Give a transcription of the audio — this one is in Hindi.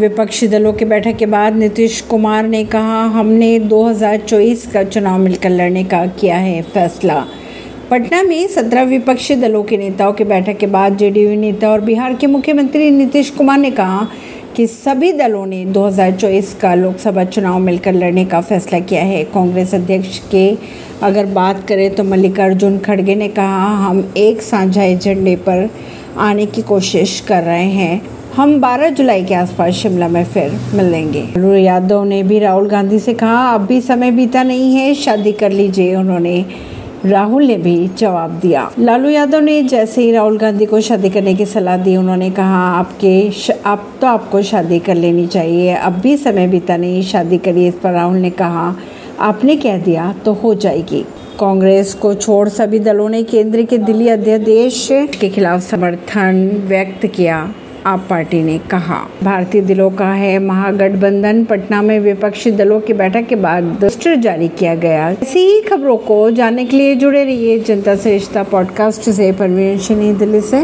विपक्षी दलों की बैठक के बाद नीतीश कुमार ने कहा, हमने 2024 का चुनाव मिलकर लड़ने का किया है फैसला। पटना में सत्रह विपक्षी दलों के नेताओं की बैठक के बाद जेडीयू नेता और बिहार के मुख्यमंत्री नीतीश कुमार ने कहा कि सभी दलों ने 2024 का लोकसभा चुनाव मिलकर लड़ने का फैसला किया है। कांग्रेस अध्यक्ष के अगर बात करें तो मल्लिकार्जुन खड़गे ने कहा, हम एक साझा एजेंडे पर आने की कोशिश कर रहे हैं। हम 12 जुलाई के आसपास शिमला में फिर मिलेंगे। लालू यादव ने भी राहुल गांधी से कहा, अब भी समय बीता नहीं है, शादी कर लीजिए। उन्होंने राहुल ने भी जवाब दिया। लालू यादव ने जैसे ही राहुल गांधी को शादी करने की सलाह दी, उन्होंने कहा, आपके अब तो आपको शादी कर लेनी चाहिए, अब भी समय बीता नहीं, शादी करिए। इस पर राहुल ने कहा, आपने कह दिया तो हो जाएगी। कांग्रेस को छोड़ सभी दलों ने केंद्र के दिल्ली अध्यादेश के खिलाफ समर्थन व्यक्त किया। आप पार्टी ने कहा। भारतीय दलों का है महागठबंधन। पटना में विपक्षी दलों की बैठक के बाद पोस्टर जारी किया गया। ऐसी ही खबरों को जानने के लिए जुड़े रहिए जनता से रिश्ता पॉडकास्ट से। परवीन दिल्ली से।